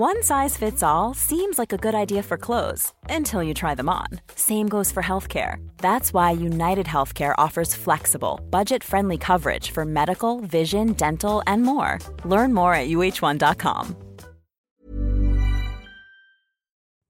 One size fits all seems like a good idea for clothes until you try them on. Same goes for healthcare. That's why United Healthcare offers flexible, budget friendly coverage for medical, vision, dental, and more. Learn more at uhone.com.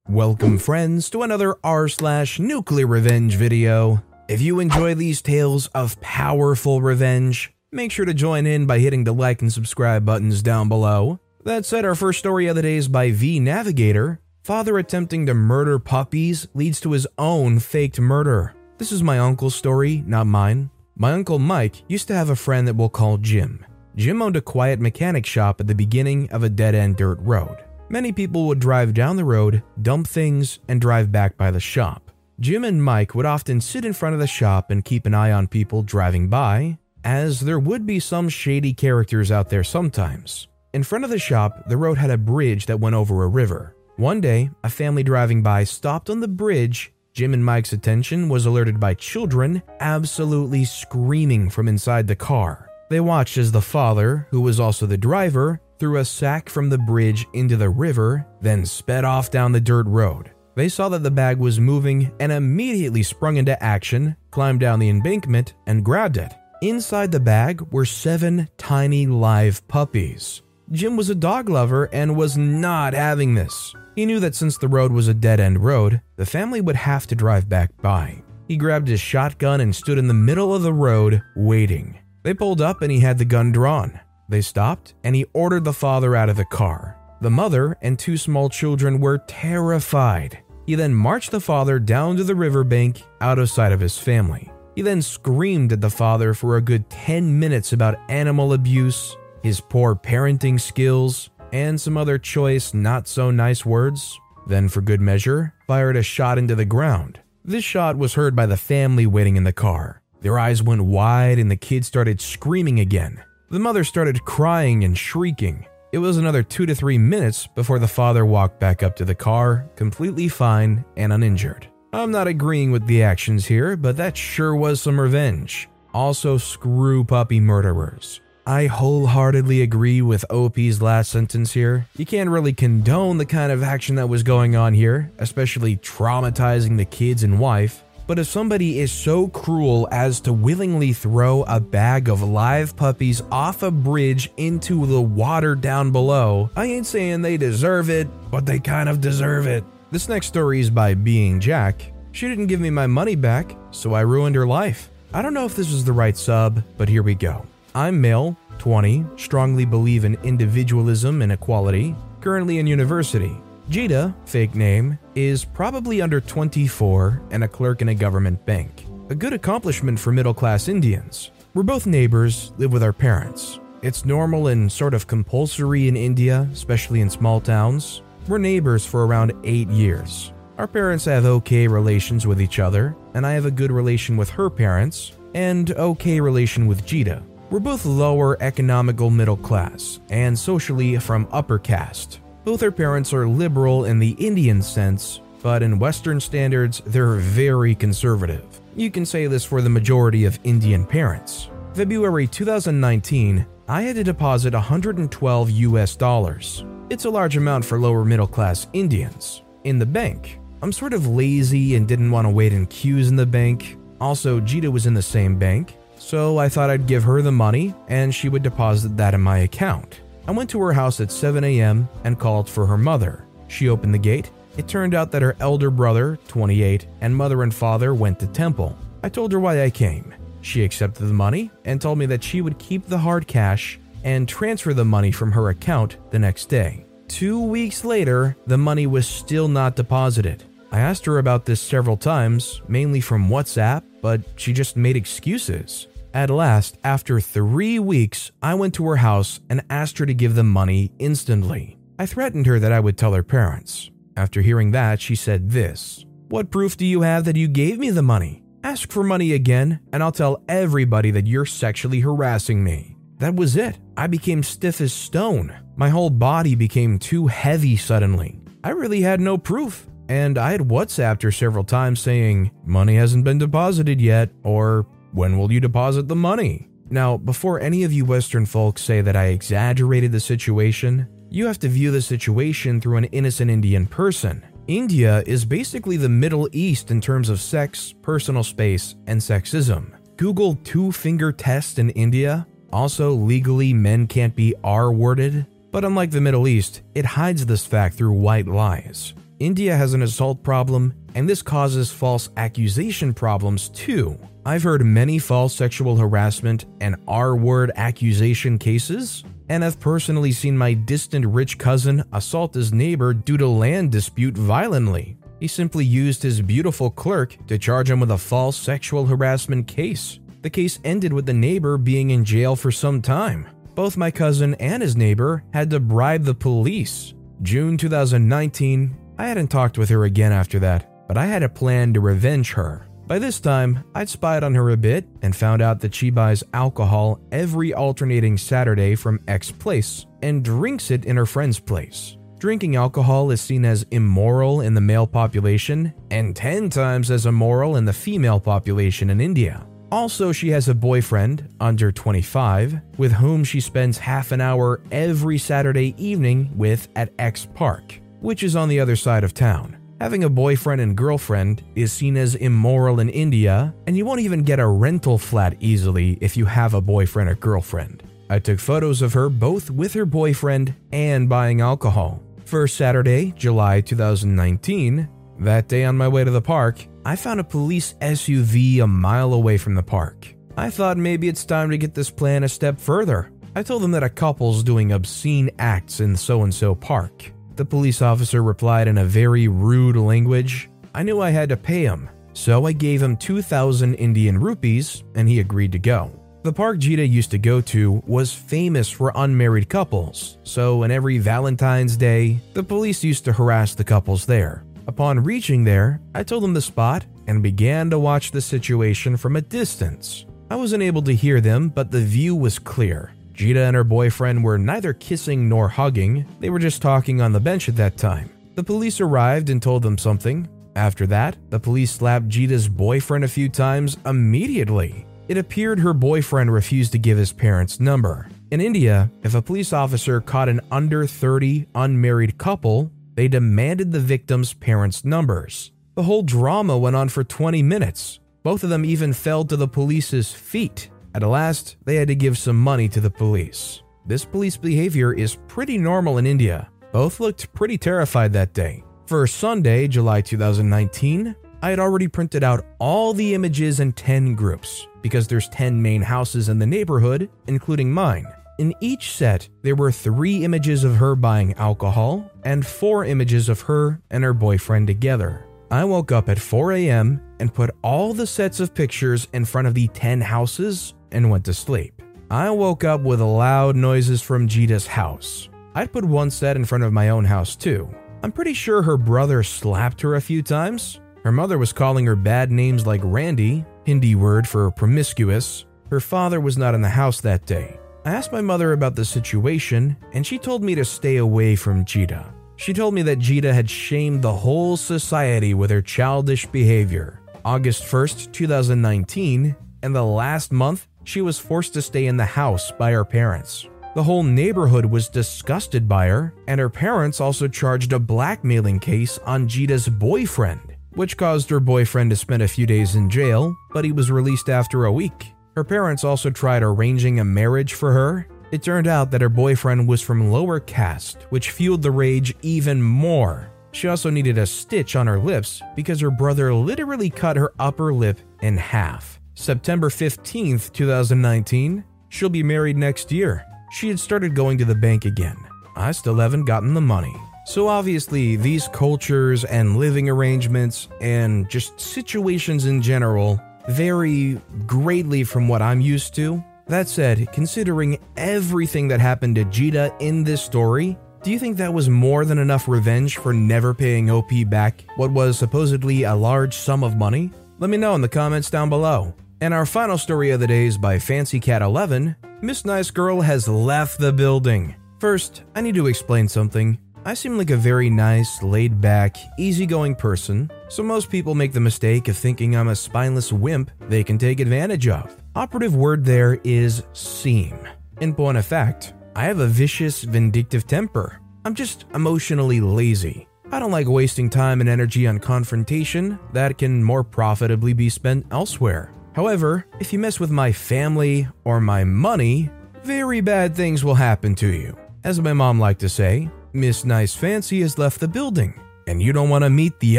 Welcome, friends, to another r slash nuclear revenge video. If you enjoy these tales of powerful revenge, make sure to join in by hitting the like and subscribe buttons down below. That said, our first story of the day is by V Navigator. Father attempting to murder puppies leads to his own faked murder. This is my uncle's story, not mine. My uncle Mike used to have a friend that we'll call Jim. Jim owned a quiet mechanic shop at the beginning of a dead end dirt road. Many people would drive down the road, dump things, and drive back by the shop. Jim and Mike would often sit in front of the shop and keep an eye on people driving by, as there would be some shady characters out there sometimes. In front of the shop, the road had a bridge that went over a river. One day, a family driving by stopped on the bridge. Jim and Mike's attention was alerted by children absolutely screaming from inside the car. They watched as the father, who was also the driver, threw a sack from the bridge into the river, then sped off down the dirt road. They saw that the bag was moving and immediately sprung into action, climbed down the embankment, and grabbed it. Inside the bag were seven tiny live puppies. Jim was a dog lover and was not having this. He knew that since the road was a dead end road, the family would have to drive back by. He grabbed his shotgun and stood in the middle of the road, waiting. They pulled up and he had the gun drawn. They stopped and he ordered the father out of the car. The mother and two small children were terrified. He then marched the father down to the riverbank out of sight of his family. He then screamed at the father for a good 10 minutes about animal abuse, his poor parenting skills, and some other choice, not so nice words. Then, for good measure, fired a shot into the ground. This shot was heard by the family waiting in the car. Their eyes went wide and the kids started screaming again. The mother started crying and shrieking. It was another two to three minutes before the father walked back up to the car, completely fine and uninjured. I'm not agreeing with the actions here, but that sure was some revenge. Also, screw puppy murderers. I wholeheartedly agree with OP's last sentence here. You can't really condone the kind of action that was going on here, especially traumatizing the kids and wife. But if somebody is so cruel as to willingly throw a bag of live puppies off a bridge into the water down below, I ain't saying they deserve it, but they kind of deserve it. This next story is by Being Jack. She didn't give me my money back, so I ruined her life. I don't know if this is the right sub, but here we go. I'm male, 20, strongly believe in individualism and equality, currently in university. Jita, fake name, is probably under 24 and a clerk in a government bank. A good accomplishment for middle class Indians. We're both neighbors, live with our parents. It's normal and sort of compulsory in India, especially in small towns. We're neighbors for around 8 years. Our parents have okay relations with each other, and I have a good relation with her parents, and okay relation with Jita. We're both lower economical middle class and socially from upper caste. Both our parents are liberal in the Indian sense, but in Western standards, they're very conservative. You can say this for the majority of Indian parents. February 2019, I had to deposit 112 US dollars. It's a large amount for lower middle class Indians. In the bank, I'm sort of lazy and didn't want to wait in queues in the bank. Also, Jita was in the same bank, so I thought I'd give her the money and she would deposit that in my account. I went to her house at 7 a.m. and called for her mother. She opened the gate. It turned out that her elder brother, 28, and mother and father went to temple. I told her why I came. She accepted the money and told me that she would keep the hard cash and transfer the money from her account the next day. Two weeks later, the money was still not deposited. I asked her about this several times, mainly from WhatsApp, but she just made excuses. At last, after three weeks, I went to her house and asked her to give the money instantly. I threatened her that I would tell her parents. After hearing that, she said this What proof do you have that you gave me the money? Ask for money again, and I'll tell everybody that you're sexually harassing me. That was it. I became stiff as stone. My whole body became too heavy suddenly. I really had no proof, and I had WhatsApped her several times saying, Money hasn't been deposited yet, or when will you deposit the money? Now, before any of you Western folks say that I exaggerated the situation, You have to view the situation through an innocent Indian person. India is basically the Middle East in terms of sex, personal space, and sexism. Google two finger test in India. Also, legally, men can't be R worded. But unlike the Middle East, it hides this fact through white lies. India has an assault problem, and this causes false accusation problems too. I've heard many false sexual harassment and R word accusation cases, and have personally seen my distant rich cousin assault his neighbor due to land dispute violently. He simply used his beautiful clerk to charge him with a false sexual harassment case. The case ended with the neighbor being in jail for some time. Both my cousin and his neighbor had to bribe the police. June 2019, I hadn't talked with her again after that, but I had a plan to revenge her. By this time, I'd spied on her a bit and found out that she buys alcohol every alternating Saturday from X place and drinks it in her friend's place. Drinking alcohol is seen as immoral in the male population and 10 times as immoral in the female population in India. Also, she has a boyfriend, under 25, with whom she spends half an hour every Saturday evening with at X Park, which is on the other side of town. Having a boyfriend and girlfriend is seen as immoral in India, and you won't even get a rental flat easily if you have a boyfriend or girlfriend. I took photos of her both with her boyfriend and buying alcohol. First Saturday, July 2019, that day on my way to the park, I found a police SUV a mile away from the park. I thought maybe it's time to get this plan a step further. I told them that a couple's doing obscene acts in so and so park. The police officer replied in a very rude language. I knew I had to pay him, so I gave him 2,000 Indian rupees and he agreed to go. The park Jita used to go to was famous for unmarried couples, so on every Valentine's Day, the police used to harass the couples there. Upon reaching there, I told them the spot and began to watch the situation from a distance. I wasn't able to hear them, but the view was clear. Jita and her boyfriend were neither kissing nor hugging, they were just talking on the bench at that time. The police arrived and told them something. After that, the police slapped Jita's boyfriend a few times immediately. It appeared her boyfriend refused to give his parents' number. In India, if a police officer caught an under 30 unmarried couple, they demanded the victim's parents' numbers. The whole drama went on for 20 minutes. Both of them even fell to the police's feet. At last, they had to give some money to the police. This police behavior is pretty normal in India. Both looked pretty terrified that day. For Sunday, July 2019, I had already printed out all the images in 10 groups because there's 10 main houses in the neighborhood, including mine. In each set, there were three images of her buying alcohol and four images of her and her boyfriend together. I woke up at 4 a.m. and put all the sets of pictures in front of the 10 houses and went to sleep. I woke up with loud noises from Jita's house. I'd put one set in front of my own house too. I'm pretty sure her brother slapped her a few times. Her mother was calling her bad names like Randy, Hindi word for promiscuous. Her father was not in the house that day. I asked my mother about the situation, and she told me to stay away from Jita. She told me that Jita had shamed the whole society with her childish behavior. August 1st, 2019, and the last month she was forced to stay in the house by her parents. The whole neighborhood was disgusted by her, and her parents also charged a blackmailing case on Jita's boyfriend, which caused her boyfriend to spend a few days in jail, but he was released after a week. Her parents also tried arranging a marriage for her. It turned out that her boyfriend was from lower caste, which fueled the rage even more. She also needed a stitch on her lips because her brother literally cut her upper lip in half. September 15th, 2019, she'll be married next year. She had started going to the bank again. I still haven't gotten the money. So, obviously, these cultures and living arrangements and just situations in general vary greatly from what I'm used to. That said, considering everything that happened to Jita in this story, do you think that was more than enough revenge for never paying OP back what was supposedly a large sum of money? Let me know in the comments down below. And our final story of the day is by Fancy Cat 11. Miss Nice Girl has left the building. First, I need to explain something. I seem like a very nice, laid back, easygoing person, so most people make the mistake of thinking I'm a spineless wimp they can take advantage of. Operative word there is seem. In point of fact, I have a vicious, vindictive temper. I'm just emotionally lazy. I don't like wasting time and energy on confrontation that can more profitably be spent elsewhere. However, if you mess with my family or my money, very bad things will happen to you. As my mom liked to say, Miss Nice Fancy has left the building, and you don't want to meet the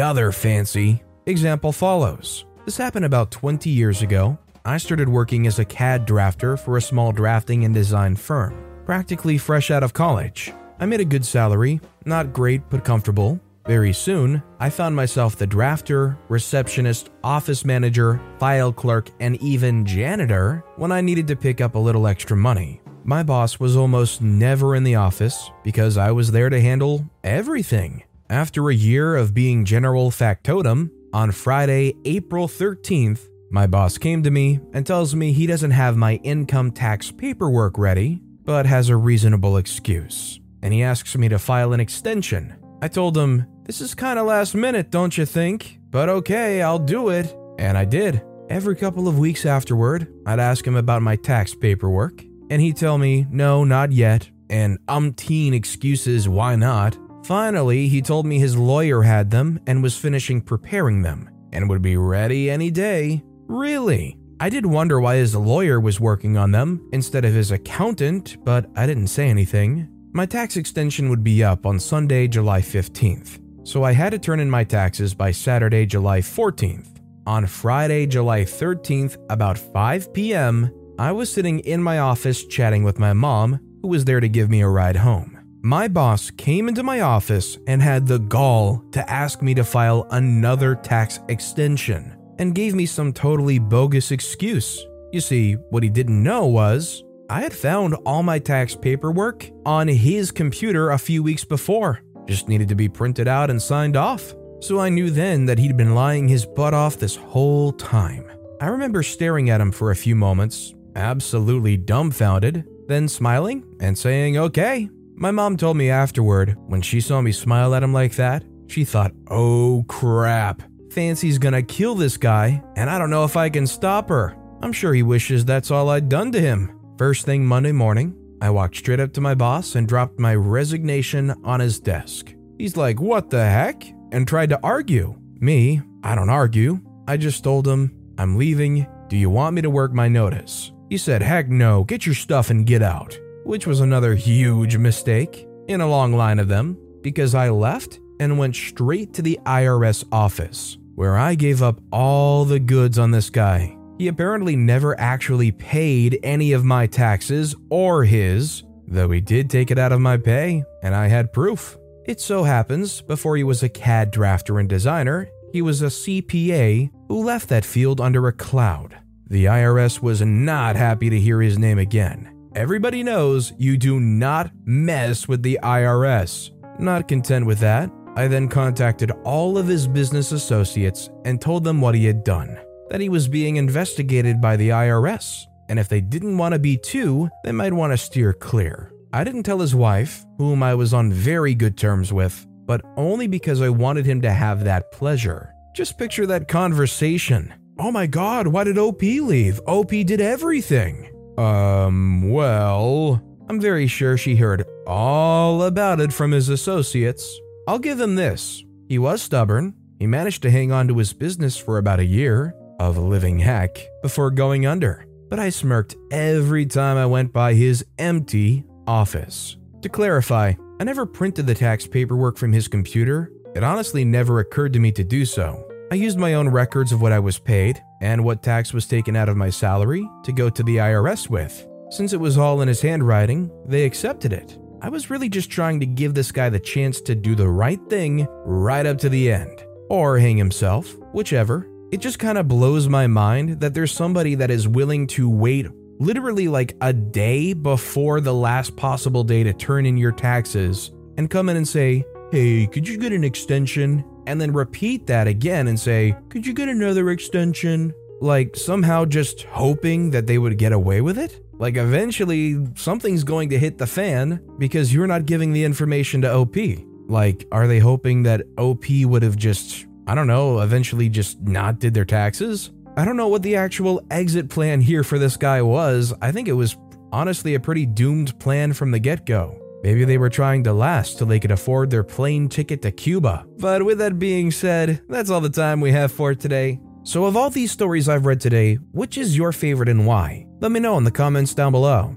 other fancy. Example follows. This happened about 20 years ago. I started working as a CAD drafter for a small drafting and design firm, practically fresh out of college. I made a good salary, not great but comfortable. Very soon, I found myself the drafter, receptionist, office manager, file clerk, and even janitor when I needed to pick up a little extra money. My boss was almost never in the office because I was there to handle everything. After a year of being general factotum, on Friday, April 13th, my boss came to me and tells me he doesn't have my income tax paperwork ready, but has a reasonable excuse. And he asks me to file an extension. I told him, This is kinda last minute, don't you think? But okay, I'll do it. And I did. Every couple of weeks afterward, I'd ask him about my tax paperwork, and he'd tell me, No, not yet, and umpteen excuses why not. Finally, he told me his lawyer had them and was finishing preparing them, and would be ready any day. Really? I did wonder why his lawyer was working on them instead of his accountant, but I didn't say anything. My tax extension would be up on Sunday, July 15th, so I had to turn in my taxes by Saturday, July 14th. On Friday, July 13th, about 5 p.m., I was sitting in my office chatting with my mom, who was there to give me a ride home. My boss came into my office and had the gall to ask me to file another tax extension and gave me some totally bogus excuse. You see, what he didn't know was I had found all my tax paperwork on his computer a few weeks before. Just needed to be printed out and signed off. So I knew then that he'd been lying his butt off this whole time. I remember staring at him for a few moments, absolutely dumbfounded, then smiling and saying, okay. My mom told me afterward, when she saw me smile at him like that, she thought, oh crap, Fancy's gonna kill this guy, and I don't know if I can stop her. I'm sure he wishes that's all I'd done to him. First thing Monday morning, I walked straight up to my boss and dropped my resignation on his desk. He's like, What the heck? and tried to argue. Me, I don't argue. I just told him, I'm leaving. Do you want me to work my notice? He said, Heck no, get your stuff and get out. Which was another huge mistake in a long line of them because I left and went straight to the IRS office where I gave up all the goods on this guy. He apparently never actually paid any of my taxes or his, though he did take it out of my pay, and I had proof. It so happens, before he was a CAD drafter and designer, he was a CPA who left that field under a cloud. The IRS was not happy to hear his name again. Everybody knows you do not mess with the IRS. Not content with that, I then contacted all of his business associates and told them what he had done that he was being investigated by the IRS, and if they didn't want to be too, they might want to steer clear. I didn't tell his wife, whom I was on very good terms with, but only because I wanted him to have that pleasure. Just picture that conversation. Oh my god, why did OP leave? OP did everything. Um, well, I'm very sure she heard all about it from his associates. I'll give him this. He was stubborn. He managed to hang on to his business for about a year, of a living heck before going under, but I smirked every time I went by his empty office. To clarify, I never printed the tax paperwork from his computer. It honestly never occurred to me to do so. I used my own records of what I was paid and what tax was taken out of my salary to go to the IRS with. Since it was all in his handwriting, they accepted it. I was really just trying to give this guy the chance to do the right thing right up to the end, or hang himself, whichever, it just kind of blows my mind that there's somebody that is willing to wait literally like a day before the last possible day to turn in your taxes and come in and say, Hey, could you get an extension? And then repeat that again and say, Could you get another extension? Like somehow just hoping that they would get away with it? Like eventually something's going to hit the fan because you're not giving the information to OP. Like, are they hoping that OP would have just I don't know, eventually just not did their taxes? I don't know what the actual exit plan here for this guy was. I think it was honestly a pretty doomed plan from the get go. Maybe they were trying to last till they could afford their plane ticket to Cuba. But with that being said, that's all the time we have for today. So, of all these stories I've read today, which is your favorite and why? Let me know in the comments down below.